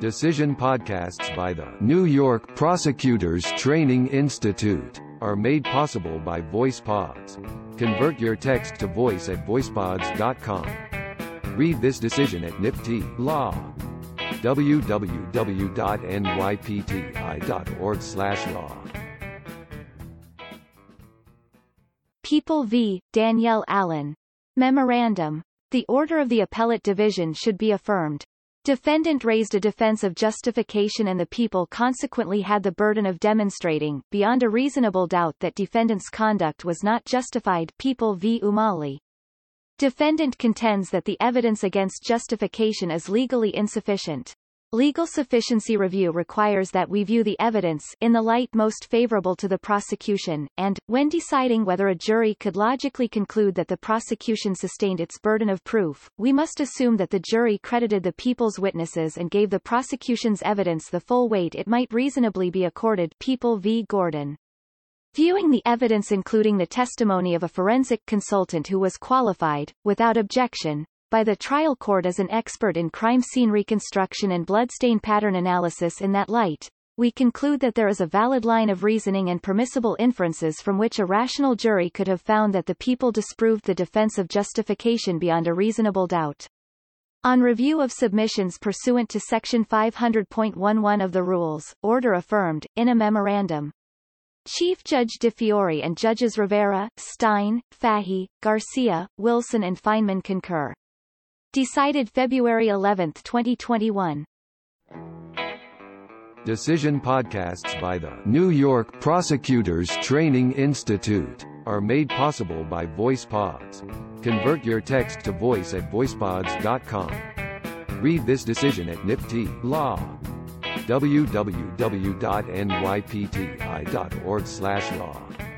Decision podcasts by the New York Prosecutors Training Institute are made possible by VoicePods. Convert your text to voice at voicepods.com. Read this decision at NYPTI Law. www.nypti.org/law. People v. Danielle Allen. Memorandum. The order of the appellate division should be affirmed. Defendant raised a defense of justification and the people consequently had the burden of demonstrating, beyond a reasonable doubt that defendant's conduct was not justified People v. Umali. Defendant contends that the evidence against justification is legally insufficient. Legal sufficiency review requires that we view the evidence in the light most favorable to the prosecution, and, when deciding whether a jury could logically conclude that the prosecution sustained its burden of proof, we must assume that the jury credited the people's witnesses and gave the prosecution's evidence the full weight it might reasonably be accorded People v. Gordon. Viewing the evidence including the testimony of a forensic consultant who was qualified, without objection, by the trial court as an expert in crime scene reconstruction and bloodstain pattern analysis in that light, we conclude that there is a valid line of reasoning and permissible inferences from which a rational jury could have found that the people disproved the defense of justification beyond a reasonable doubt. On review of submissions pursuant to Section 500.11 of the Rules, order affirmed, in a memorandum. Chief Judge DiFiore and Judges Rivera, Stein, Fahy, Garcia, Wilson and Feinman concur. Decided February 11, 2021. Decision podcasts by the New York Prosecutors Training Institute are made possible by VoicePods. Convert your text to voice at voicepods.com. Read this decision at NYPTI Law. www.nypti.org/law.